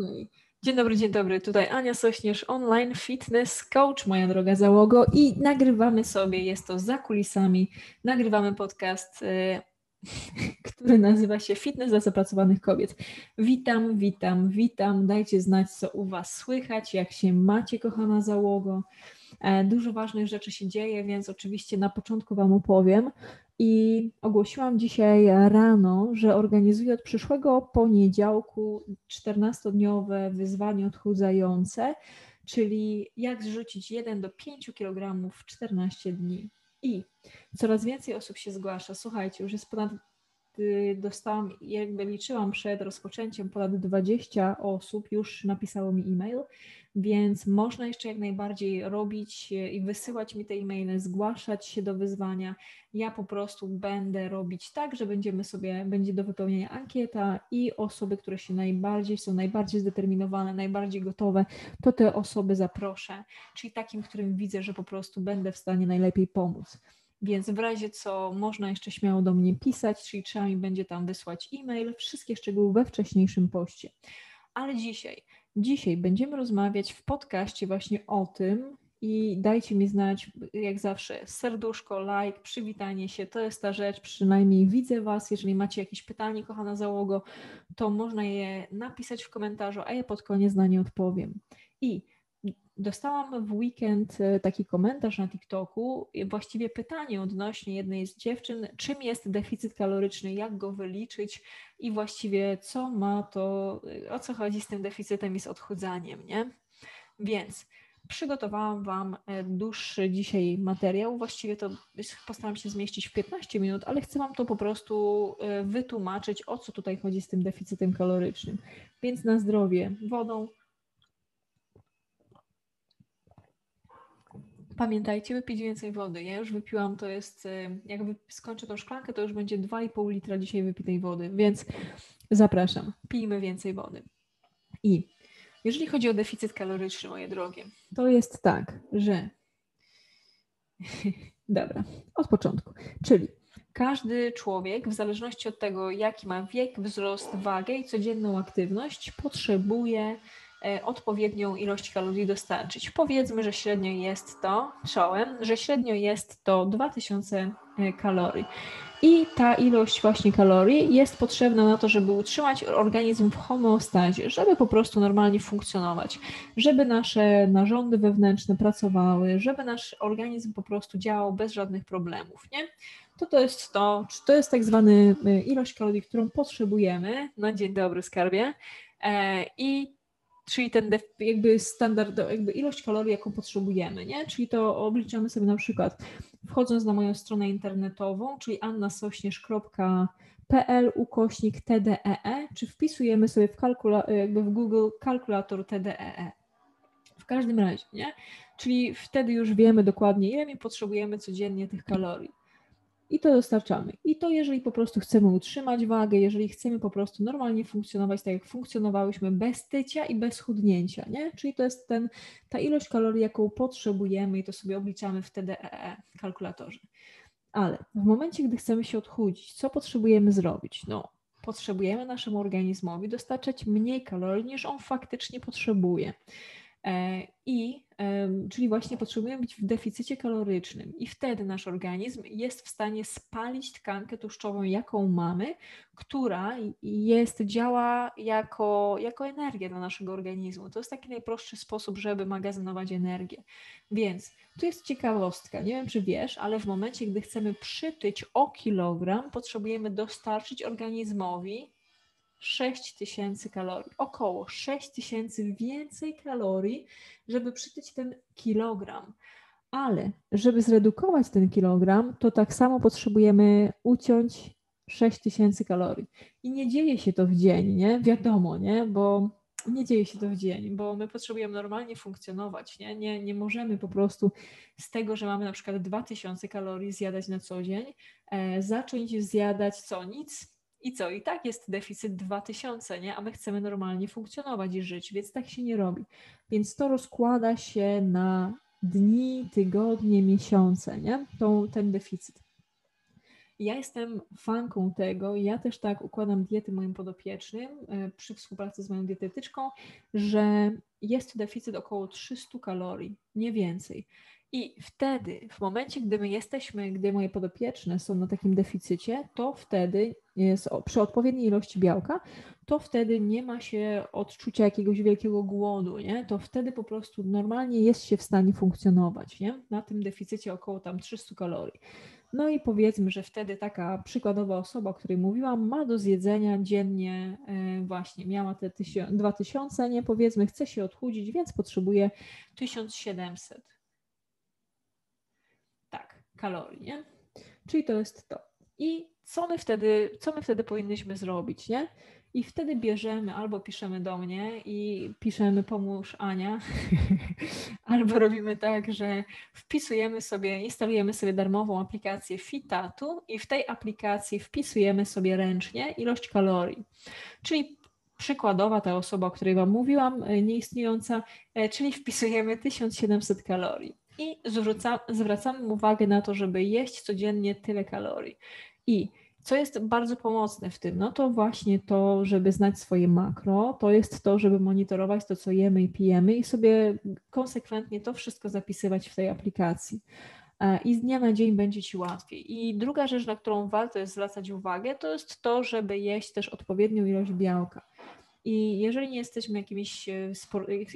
Okay. Dzień dobry, dzień dobry. Tutaj Ania Sośnierz, online fitness coach, moja droga załogo i nagrywamy sobie, jest to za kulisami, nagrywamy podcast, y, który nazywa się Fitness dla zapracowanych kobiet. Witam, witam, witam. Dajcie znać, co u Was słychać, jak się macie, kochana załogo. E, dużo ważnych rzeczy się dzieje, więc oczywiście na początku Wam opowiem. I ogłosiłam dzisiaj rano, że organizuję od przyszłego poniedziałku 14-dniowe wyzwanie odchudzające, czyli jak zrzucić 1 do 5 kg w 14 dni. I coraz więcej osób się zgłasza. Słuchajcie, już jest ponad Y, dostałam, jakby liczyłam przed rozpoczęciem, ponad 20 osób już napisało mi e-mail, więc można jeszcze jak najbardziej robić y, i wysyłać mi te e-maile, zgłaszać się do wyzwania. Ja po prostu będę robić tak, że będziemy sobie, będzie do wypełnienia ankieta i osoby, które się najbardziej są najbardziej zdeterminowane, najbardziej gotowe, to te osoby zaproszę, czyli takim, którym widzę, że po prostu będę w stanie najlepiej pomóc. Więc w razie co można jeszcze śmiało do mnie pisać, czyli trzeba mi będzie tam wysłać e-mail, wszystkie szczegóły we wcześniejszym poście. Ale dzisiaj, dzisiaj będziemy rozmawiać w podcaście właśnie o tym, i dajcie mi znać, jak zawsze, serduszko, like, przywitanie się, to jest ta rzecz, przynajmniej widzę Was. Jeżeli macie jakieś pytanie, kochana załogo, to można je napisać w komentarzu, a ja pod koniec na nie odpowiem. I Dostałam w weekend e, taki komentarz na TikToku, właściwie pytanie odnośnie jednej z dziewczyn, czym jest deficyt kaloryczny, jak go wyliczyć i właściwie co ma to, o co chodzi z tym deficytem i z odchudzaniem, nie? Więc przygotowałam Wam e, dłuższy dzisiaj materiał. Właściwie to postaram się zmieścić w 15 minut, ale chcę Wam to po prostu e, wytłumaczyć, o co tutaj chodzi z tym deficytem kalorycznym. Więc na zdrowie wodą, Pamiętajcie, wypić więcej wody. Ja już wypiłam, to jest, y, jak skończę tą szklankę, to już będzie 2,5 litra dzisiaj wypitej wody, więc zapraszam, pijmy więcej wody. I jeżeli chodzi o deficyt kaloryczny, moje drogie, to jest tak, że. Dobra, od początku. Czyli każdy człowiek, w zależności od tego, jaki ma wiek, wzrost, wagę i codzienną aktywność, potrzebuje odpowiednią ilość kalorii dostarczyć. Powiedzmy, że średnio jest to, czołem, że średnio jest to 2000 e, kalorii. I ta ilość właśnie kalorii jest potrzebna na to, żeby utrzymać organizm w homeostazie, żeby po prostu normalnie funkcjonować, żeby nasze narządy wewnętrzne pracowały, żeby nasz organizm po prostu działał bez żadnych problemów, nie? To to jest to, to jest tak zwany e, ilość kalorii, którą potrzebujemy na dzień dobry skarbie i czyli ten jakby standard, jakby ilość kalorii, jaką potrzebujemy, nie? Czyli to obliczamy sobie na przykład wchodząc na moją stronę internetową, czyli annasośnierz.pl ukośnik TDEE, e, czy wpisujemy sobie w, kalkula- jakby w Google kalkulator TDEE. E. W każdym razie, nie? Czyli wtedy już wiemy dokładnie, ile mi potrzebujemy codziennie tych kalorii i to dostarczamy. I to jeżeli po prostu chcemy utrzymać wagę, jeżeli chcemy po prostu normalnie funkcjonować tak, jak funkcjonowałyśmy bez tycia i bez chudnięcia, nie? Czyli to jest ten, ta ilość kalorii, jaką potrzebujemy i to sobie obliczamy w TDEE kalkulatorze. Ale w momencie, gdy chcemy się odchudzić, co potrzebujemy zrobić? No, potrzebujemy naszemu organizmowi dostarczać mniej kalorii, niż on faktycznie potrzebuje. E, I czyli właśnie potrzebujemy być w deficycie kalorycznym, i wtedy nasz organizm jest w stanie spalić tkankę tłuszczową, jaką mamy, która jest, działa jako, jako energia dla naszego organizmu. To jest taki najprostszy sposób, żeby magazynować energię. Więc tu jest ciekawostka. Nie wiem, czy wiesz, ale w momencie, gdy chcemy przytyć o kilogram, potrzebujemy dostarczyć organizmowi 6000 kalorii, około 6000 więcej kalorii, żeby przytyć ten kilogram. Ale żeby zredukować ten kilogram, to tak samo potrzebujemy uciąć 6000 kalorii. I nie dzieje się to w dzień, nie? Wiadomo, nie? Bo nie dzieje się to w dzień, bo my potrzebujemy normalnie funkcjonować, nie? Nie, nie możemy po prostu z tego, że mamy na przykład 2000 kalorii zjadać na co dzień, e, zacząć zjadać co? Nic, i co? I tak jest deficyt 2000, nie? A my chcemy normalnie funkcjonować i żyć, więc tak się nie robi. Więc to rozkłada się na dni, tygodnie, miesiące, nie? Tą, ten deficyt. Ja jestem fanką tego, ja też tak układam diety moim podopiecznym e, przy współpracy z moją dietetyczką, że jest deficyt około 300 kalorii, nie więcej. I wtedy, w momencie, gdy my jesteśmy, gdy moje podopieczne są na takim deficycie, to wtedy jest przy odpowiedniej ilości białka, to wtedy nie ma się odczucia jakiegoś wielkiego głodu, nie? To wtedy po prostu normalnie jest się w stanie funkcjonować, nie? Na tym deficycie około tam 300 kalorii. No i powiedzmy, że wtedy taka przykładowa osoba, o której mówiłam, ma do zjedzenia dziennie e, właśnie, miała te 2000, nie? Powiedzmy, chce się odchudzić, więc potrzebuje 1700 kalorii, nie? Czyli to jest to. I co my wtedy, co my wtedy powinniśmy zrobić, nie? I wtedy bierzemy, albo piszemy do mnie i piszemy pomóż Ania, albo robimy tak, że wpisujemy sobie, instalujemy sobie darmową aplikację Fitatu i w tej aplikacji wpisujemy sobie ręcznie ilość kalorii. Czyli przykładowa ta osoba, o której Wam mówiłam, e, nieistniejąca, e, czyli wpisujemy 1700 kalorii i zwracamy uwagę na to, żeby jeść codziennie tyle kalorii. I co jest bardzo pomocne w tym, no to właśnie to, żeby znać swoje makro, to jest to, żeby monitorować to, co jemy i pijemy i sobie konsekwentnie to wszystko zapisywać w tej aplikacji. E, I z dnia na dzień będzie Ci łatwiej. I druga rzecz, na którą warto jest zwracać uwagę, to jest to, żeby jeść też odpowiednią ilość białka. I jeżeli nie jesteśmy jakimiś, e,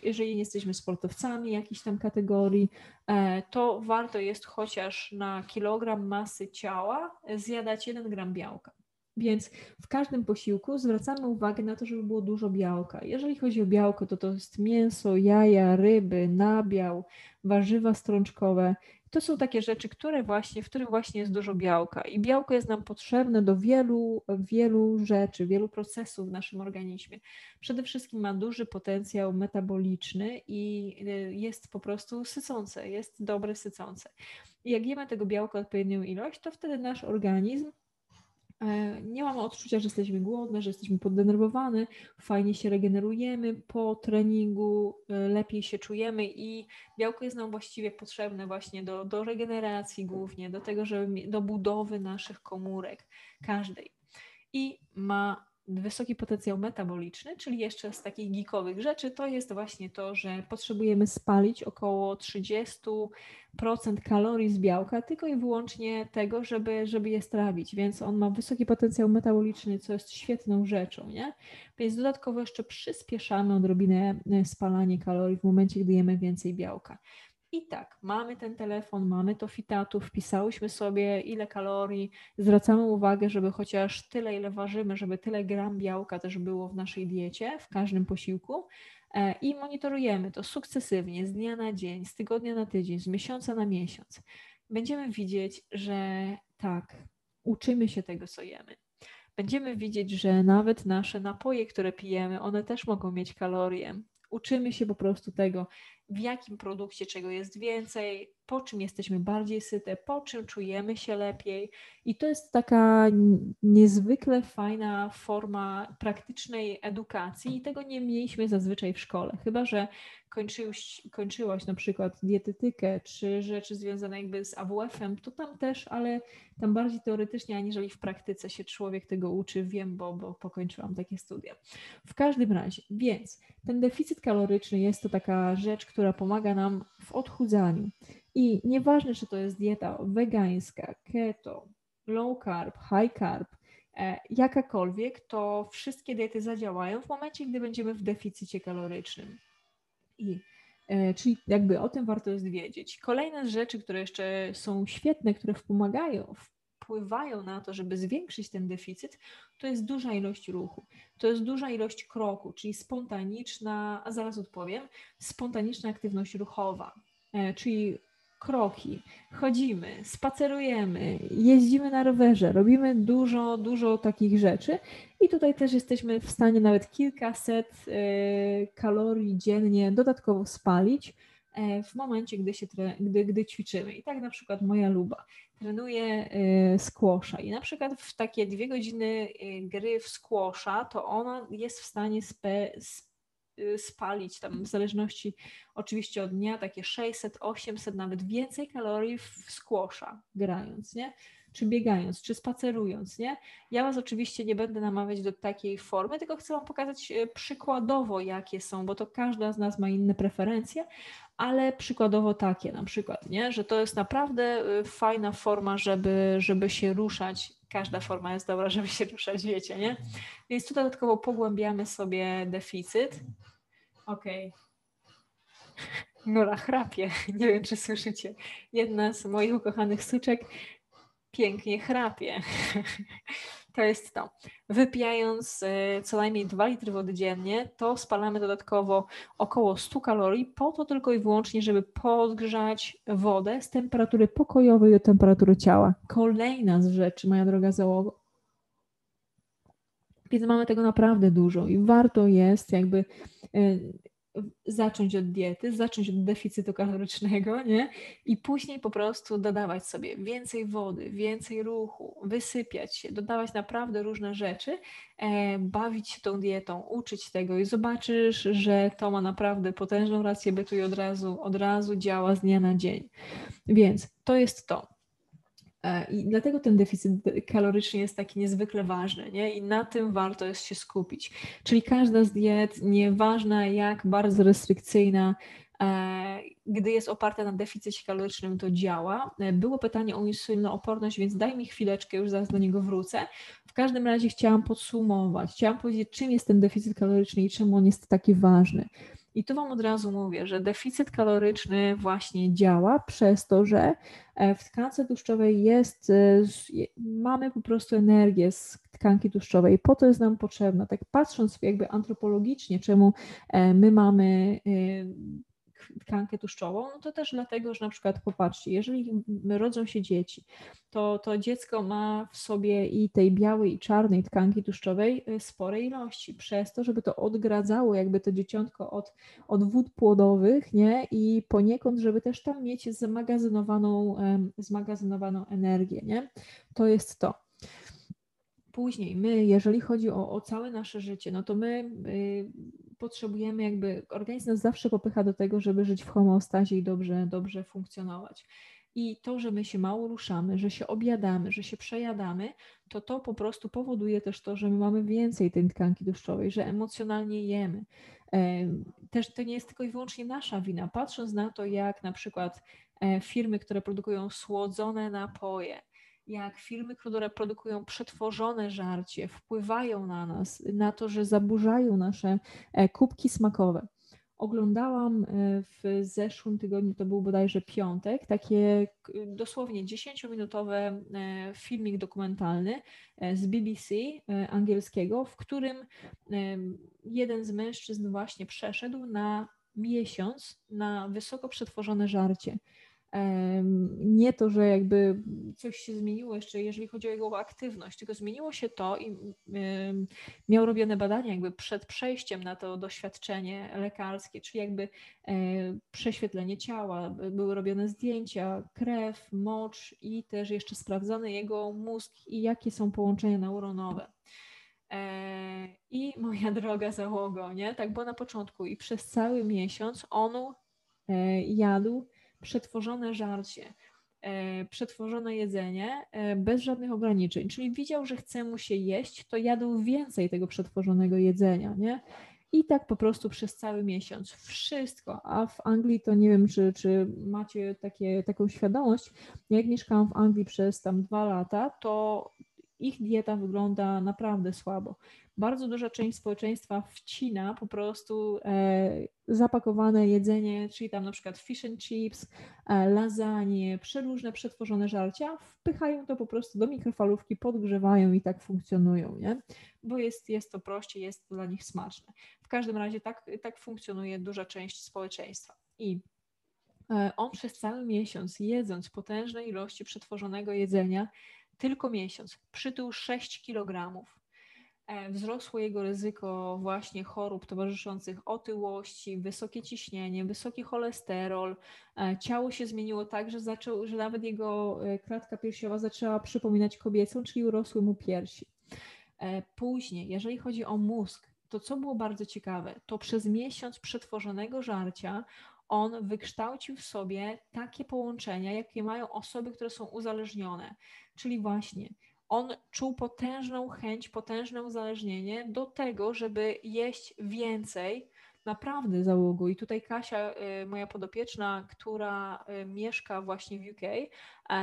jeżeli nie jesteśmy sportowcami jakiejś tam kategorii, e, to warto jest chociaż na kilogram masy ciała zjadać 1 gram białka. Więc w każdym posiłku zwracamy uwagę na to, żeby było dużo białka. Jeżeli chodzi o białko, to to jest mięso, jaja, ryby, nabiał, warzywa strączkowe. To są takie rzeczy, które właśnie, w których właśnie jest dużo białka. I białko jest nam potrzebne do wielu, wielu rzeczy, wielu procesów w naszym organizmie. Przede wszystkim ma duży potencjał metaboliczny i y, jest po prostu sycące, jest dobre sycące. I jak jemy tego białka odpowiednią ilość, to wtedy nasz organizm nie mamy odczucia, że jesteśmy głodne, że jesteśmy poddenerwowane, fajnie się regenerujemy po treningu, e, lepiej się czujemy i białko jest nam właściwie potrzebne właśnie do, do regeneracji głównie, do tego, żeby do budowy naszych komórek, każdej. I ma wysoki potencjał metaboliczny, czyli jeszcze z takich geekowych rzeczy, to jest właśnie to, że potrzebujemy spalić około 30% kalorii z białka, tylko i wyłącznie tego, żeby, żeby je strawić, więc on ma wysoki potencjał metaboliczny, co jest świetną rzeczą, nie? Więc dodatkowo jeszcze przyspieszamy odrobinę e, spalanie kalorii w momencie, gdy jemy więcej białka. I tak, mamy ten telefon, mamy to fitatu, wpisałyśmy sobie ile kalorii, zwracamy uwagę, żeby chociaż tyle, ile ważymy, żeby tyle gram białka też było w naszej diecie, w każdym posiłku e, i monitorujemy to sukcesywnie, z dnia na dzień, z tygodnia na tydzień, z miesiąca na miesiąc. Będziemy widzieć, że tak, uczymy się tego, co jemy. Będziemy widzieć, że nawet nasze napoje, które pijemy, one też mogą mieć kalorie. Uczymy się po prostu tego, w jakim produkcie czego jest więcej, po czym jesteśmy bardziej syte, po czym czujemy się lepiej. I to jest taka niezwykle fajna forma praktycznej edukacji i tego nie mieliśmy zazwyczaj w szkole, chyba że kończyłeś, kończyłaś na przykład dietetykę czy rzeczy związane jakby z AWF-em, to tam też, ale tam bardziej teoretycznie, aniżeli w praktyce się człowiek tego uczy, wiem, bo, bo pokończyłam takie studia. W każdym razie, więc ten deficyt kaloryczny jest to taka rzecz, która pomaga nam w odchudzaniu. I nieważne, czy to jest dieta wegańska, keto, low carb, high carb, e, jakakolwiek, to wszystkie diety zadziałają w momencie, gdy będziemy w deficycie kalorycznym. I e, Czyli jakby o tym warto jest wiedzieć. Kolejne rzeczy, które jeszcze są świetne, które wspomagają, wpływają na to, żeby zwiększyć ten deficyt, to jest duża ilość ruchu. To jest duża ilość kroku, czyli spontaniczna, a zaraz odpowiem, spontaniczna aktywność ruchowa, e, czyli kroki, chodzimy, spacerujemy, jeździmy na rowerze, robimy dużo, dużo takich rzeczy i tutaj też jesteśmy w stanie nawet kilkaset e, kalorii dziennie dodatkowo spalić w momencie, gdy, się gdy, gdy ćwiczymy. I tak na przykład moja luba trenuje e, squasha i na przykład w takie dwie godziny gry w squasha, to ona jest w stanie spe, spalić tam w zależności oczywiście od dnia takie 600, 800, nawet więcej kalorii w squasha grając, nie? Czy biegając, czy spacerując, nie? Ja Was oczywiście nie będę namawiać do takiej formy, tylko chcę Wam pokazać y, przykładowo, jakie są, bo to każda z nas ma inne preferencje, ale przykładowo takie na przykład, nie? Że to jest naprawdę y, fajna forma, żeby, żeby się ruszać każda forma jest dobra, żeby się ruszać, wiecie, nie? Więc tu dodatkowo pogłębiamy sobie deficyt. Okej. Okay. Nora chrapie. Nie wiem, czy słyszycie. Jedna z moich ukochanych suczek pięknie chrapie. To jest to. Wypijając e, co najmniej 2 litry wody dziennie, to spalamy dodatkowo około 100 kalorii, po to tylko i wyłącznie, żeby podgrzać wodę z temperatury pokojowej do temperatury ciała. Kolejna z rzeczy, moja droga załogo. Więc mamy tego naprawdę dużo i warto jest jakby e, zacząć od diety, zacząć od deficytu kalorycznego, nie? I później po prostu dodawać sobie więcej wody, więcej ruchu, wysypiać się, dodawać naprawdę różne rzeczy, e, bawić się tą dietą, uczyć tego i zobaczysz, że to ma naprawdę potężną rację bytu i od razu, od razu działa z dnia na dzień. Więc to jest to. E, I dlatego ten deficyt kaloryczny jest taki niezwykle ważny, nie? I na tym warto jest się skupić. Czyli każda z diet, nieważna jak bardzo restrykcyjna, e, gdy jest oparta na deficycie kalorycznym, to działa. E, było pytanie o insulinooporność, więc daj mi chwileczkę, już zaraz do niego wrócę. W każdym razie chciałam podsumować, chciałam powiedzieć, czym jest ten deficyt kaloryczny i czemu on jest taki ważny. I tu Wam od razu mówię, że deficyt kaloryczny właśnie działa przez to, że e, w tkance tłuszczowej jest, e, mamy po prostu energię z tkanki tłuszczowej. Po to jest nam potrzebna. Tak patrząc jakby antropologicznie, czemu e, my mamy tkankę tłuszczową, no to też dlatego, że na przykład popatrzcie, jeżeli rodzą się dzieci, to to dziecko ma w sobie i tej białej i czarnej tkanki tłuszczowej y, spore ilości, przez to, żeby to odgradzało jakby to dzieciątko od, od wód płodowych, nie? I poniekąd, żeby też tam mieć zmagazynowaną, zmagazynowaną energię, nie? To jest to. Później my, jeżeli chodzi o, o całe nasze życie, no to my y, potrzebujemy jakby, organizm nas zawsze popycha do tego, żeby żyć w homeostazie i dobrze, dobrze funkcjonować. I to, że my się mało ruszamy, że się objadamy, że się przejadamy, to to po prostu powoduje też to, że my mamy więcej tej tkanki tłuszczowej, że emocjonalnie jemy. E, też to nie jest tylko i wyłącznie nasza wina. Patrząc na to, jak na przykład e, firmy, które produkują słodzone napoje, jak firmy, które produkują przetworzone żarcie, wpływają na nas, na to, że zaburzają nasze e, kubki smakowe. Oglądałam e, w zeszłym tygodniu, to był bodajże piątek, takie dosłownie 10-minutowy e, filmik dokumentalny z BBC angielskiego, w którym jeden z mężczyzn właśnie przeszedł na miesiąc na wysoko przetworzone żarcie nie to, że jakby coś się zmieniło jeszcze, jeżeli chodzi o jego aktywność, tylko zmieniło się to i miał robione badania jakby przed przejściem na to doświadczenie lekarskie, czyli jakby e, prześwietlenie ciała, były robione zdjęcia, krew, mocz i też jeszcze sprawdzany jego mózg i jakie są połączenia neuronowe. E, I moja droga załogo, nie? Tak było na początku i przez cały miesiąc on e, jadł przetworzone żarcie, e, przetworzone jedzenie bez żadnych ograniczeń. Czyli widział, że chce mu się jeść, to jadł więcej tego przetworzonego jedzenia, nie? I tak po prostu przez cały miesiąc. Wszystko. A w Anglii to nie wiem, czy, czy macie takie, taką świadomość. Jak mieszkałam w Anglii przez tam dwa lata, to ich dieta wygląda naprawdę słabo. Bardzo duża część społeczeństwa wcina po prostu e, zapakowane jedzenie, czyli tam na przykład fish and chips, e, lasagne, przeróżne przetworzone żarcia, wpychają to po prostu do mikrofalówki, podgrzewają i tak funkcjonują, nie? Bo jest, jest to prościej, jest to dla nich smaczne. W każdym razie tak, tak funkcjonuje duża część społeczeństwa. I e, on przez cały miesiąc, jedząc potężne ilości przetworzonego jedzenia, tylko miesiąc przytył 6 kg. E, wzrosło jego ryzyko właśnie chorób towarzyszących otyłości, wysokie ciśnienie, wysoki cholesterol. E, ciało się zmieniło tak, że, zaczął, że nawet jego e, klatka piersiowa zaczęła przypominać kobiecą, czyli urosły mu piersi. Później, jeżeli chodzi o mózg, to co było bardzo ciekawe, to przez miesiąc przetworzonego żarcia on wykształcił w sobie takie połączenia, jakie mają osoby, które są uzależnione. Czyli właśnie on czuł potężną chęć, potężne uzależnienie do tego, żeby jeść więcej, naprawdę załogu. I tutaj Kasia, y, moja podopieczna, która y, mieszka właśnie w UK,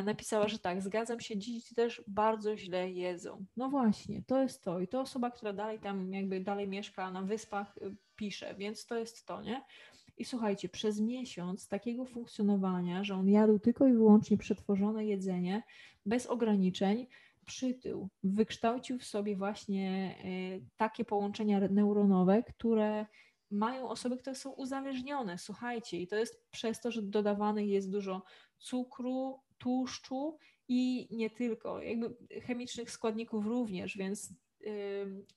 napisała, że tak, zgadzam się, dzieci też bardzo źle jedzą. No właśnie, to jest to. I to osoba, która dalej tam jakby dalej mieszka na wyspach, y, pisze, więc to jest to, nie? I słuchajcie, przez miesiąc takiego funkcjonowania, że on jadł tylko i wyłącznie przetworzone jedzenie, bez ograniczeń, przytył, wykształcił w sobie właśnie e, takie połączenia neuronowe, które mają osoby, które są uzależnione. Słuchajcie, i to jest przez to, że dodawanych jest dużo cukru, tłuszczu i nie tylko, jakby chemicznych składników również, więc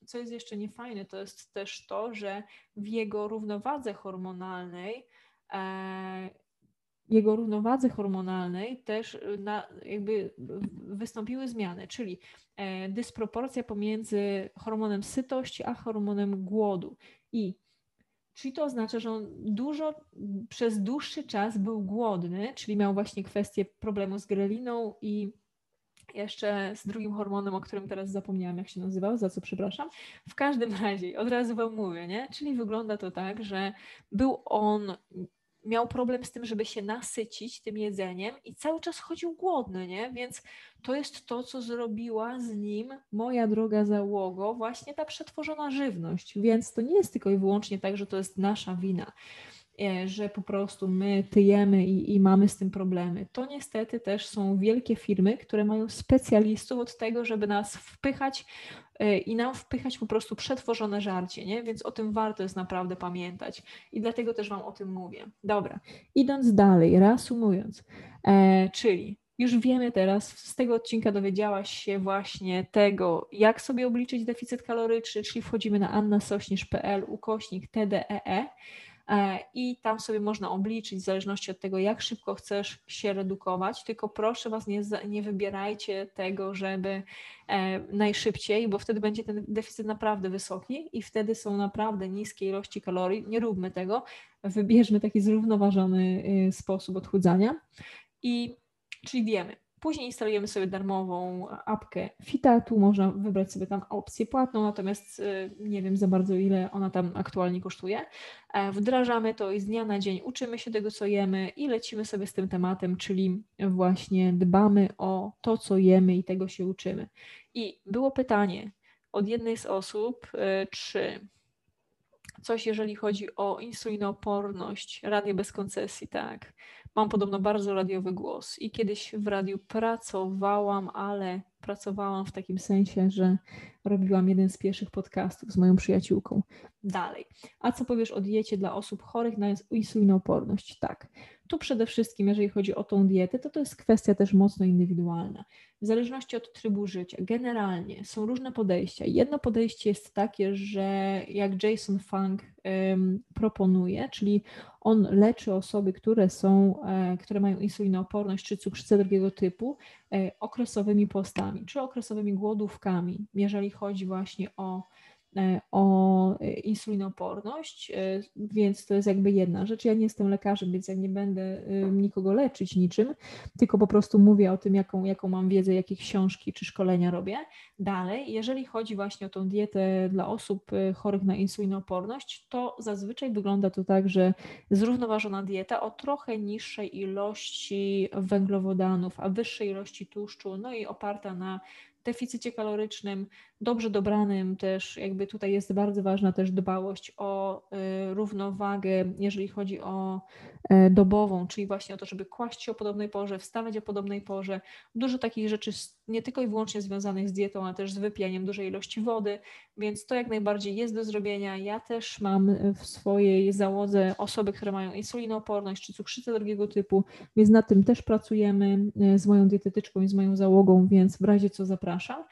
co jest jeszcze niefajne, to jest też to, że w jego równowadze hormonalnej e, jego równowadze hormonalnej też y, na, jakby wystąpiły zmiany, czyli e, dysproporcja pomiędzy hormonem sytości a hormonem głodu. I czyli to oznacza, że on dużo przez dłuższy czas był głodny, czyli miał właśnie kwestię problemu z greliną i jeszcze z drugim hormonem, o którym teraz zapomniałam, jak się nazywał, za co przepraszam. W każdym razie, od razu Wam mówię, nie? Czyli wygląda to tak, że był on miał problem z tym, żeby się nasycić tym jedzeniem i cały czas chodził głodny, nie? Więc to jest to, co zrobiła z nim moja droga załogo, właśnie ta przetworzona żywność. Więc to nie jest tylko i wyłącznie tak, że to jest nasza wina. E, że po prostu my tyjemy i, i, mamy z tym problemy. To niestety też są wielkie firmy, które mają specjalistów od tego, żeby nas wpychać e, i nam wpychać po prostu przetworzone żarcie, nie? Więc o tym warto jest naprawdę pamiętać i dlatego też Wam o tym mówię. Dobra, idąc dalej, reasumując, e, czyli już wiemy teraz, z tego odcinka dowiedziałaś się właśnie tego, jak sobie obliczyć deficyt kaloryczny, czyli wchodzimy na annasośnierz.pl ukośnik TDEE E, i tam sobie można obliczyć w zależności od tego, jak szybko chcesz się redukować. Tylko proszę Was, nie, nie wybierajcie tego, żeby e, najszybciej, bo wtedy będzie ten deficyt naprawdę wysoki i wtedy są naprawdę niskie ilości kalorii. Nie róbmy tego. Wybierzmy taki zrównoważony y, sposób odchudzania. I czyli wiemy, Później instalujemy sobie darmową apkę Fita. Tu można wybrać sobie tam opcję płatną, natomiast y, nie wiem za bardzo, ile ona tam aktualnie kosztuje. E, wdrażamy to i z dnia na dzień uczymy się tego, co jemy i lecimy sobie z tym tematem, czyli właśnie dbamy o to, co jemy i tego się uczymy. I było pytanie od jednej z osób, y, czy coś, jeżeli chodzi o insulinooporność, radio bez koncesji, tak. Mam podobno bardzo radiowy głos i kiedyś w radiu pracowałam, ale pracowałam w takim sensie, że robiłam jeden z pierwszych podcastów z moją przyjaciółką. Dalej. A co powiesz o diecie dla osób chorych na insulinooporność? Tak. Tu przede wszystkim, jeżeli chodzi o tą dietę, to to jest kwestia też mocno indywidualna. W zależności od trybu życia, generalnie są różne podejścia. Jedno podejście jest takie, że jak Jason Funk um, proponuje, czyli on leczy osoby, które są, e, które mają insulinooporność czy cukrzycę drugiego typu, e, okresowymi postami, czy okresowymi głodówkami, jeżeli chodzi właśnie o o e, insulinooporność, e, więc to jest jakby jedna rzecz. Ja nie jestem lekarzem, więc ja nie będę nikogo leczyć niczym, tylko po prostu mówię o tym, jaką, jaką mam wiedzę, jakie książki czy szkolenia robię. Dalej, jeżeli chodzi właśnie o tą dietę dla osób chorych na insulinooporność, to zazwyczaj wygląda to tak, że zrównoważona dieta o trochę niższej ilości węglowodanów, a wyższej ilości tłuszczu, no i oparta na deficycie kalorycznym, dobrze dobranym też, jakby tutaj jest bardzo ważna też dbałość o y, równowagę, jeżeli chodzi o e, dobową, czyli właśnie o to, żeby kłaść się o podobnej porze, wstawać o podobnej porze. Dużo takich rzeczy nie tylko i wyłącznie związanych z dietą, ale też z wypijaniem dużej ilości wody, więc to jak najbardziej jest do zrobienia. Ja też mam w swojej załodze osoby, które mają insulinooporność czy cukrzycę drugiego typu, więc nad tym też pracujemy z moją dietetyczką i z moją załogą, więc w razie co zapraszam.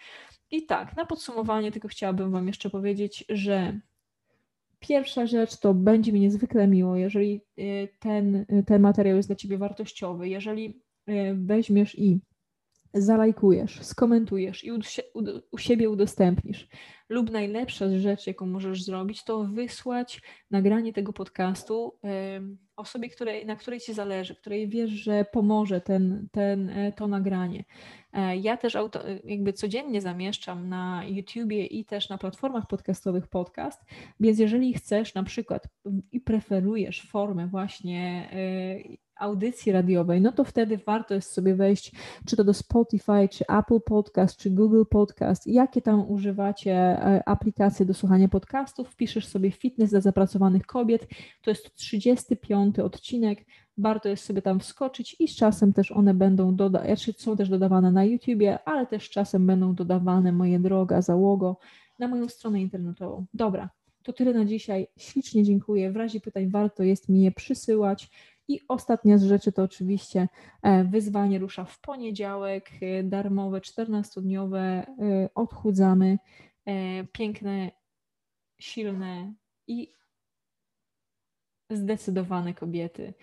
I tak, na podsumowanie tylko chciałabym Wam jeszcze powiedzieć, że pierwsza rzecz to będzie mi niezwykle miło, jeżeli y, ten, y, ten materiał jest dla Ciebie wartościowy, jeżeli y, weźmiesz i zalajkujesz, skomentujesz i u, u, siebie udostępnisz. Lub najlepsza rzecz, jaką możesz zrobić, to wysłać nagranie tego podcastu osobie, której, na której Ci zależy, której wiesz, że pomoże ten, ten, e, to nagranie. E, ja też auto, jakby codziennie zamieszczam na YouTubie i też na platformach podcastowych podcast, więc jeżeli chcesz na przykład i preferujesz formę właśnie e, audycji radiowej, no to wtedy warto jest sobie wejść, czy to do Spotify, czy Apple Podcast, czy Google Podcast, jakie tam używacie e, aplikacje do słuchania podcastów, wpiszesz sobie fitness dla zapracowanych kobiet, to jest 35 odcinek, warto jest sobie tam wskoczyć i z czasem też one będą dodawane, znaczy są też dodawane na YouTubie, ale też czasem będą dodawane, moje droga, załogo, na moją stronę internetową. Dobra, to tyle na dzisiaj. Ślicznie dziękuję. W razie pytań warto jest mi je przysyłać. I ostatnia z rzeczy to oczywiście e, wyzwanie rusza w poniedziałek, e, darmowe, 14-dniowe, e, odchudzamy, piękne, silne i zdecydowane kobiety.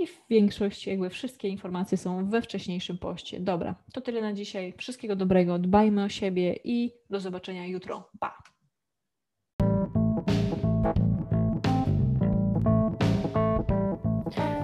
I w większości, jakby wszystkie informacje są we wcześniejszym poście. Dobra, to tyle na dzisiaj. Wszystkiego dobrego, dbajmy o siebie i do zobaczenia jutro. Pa!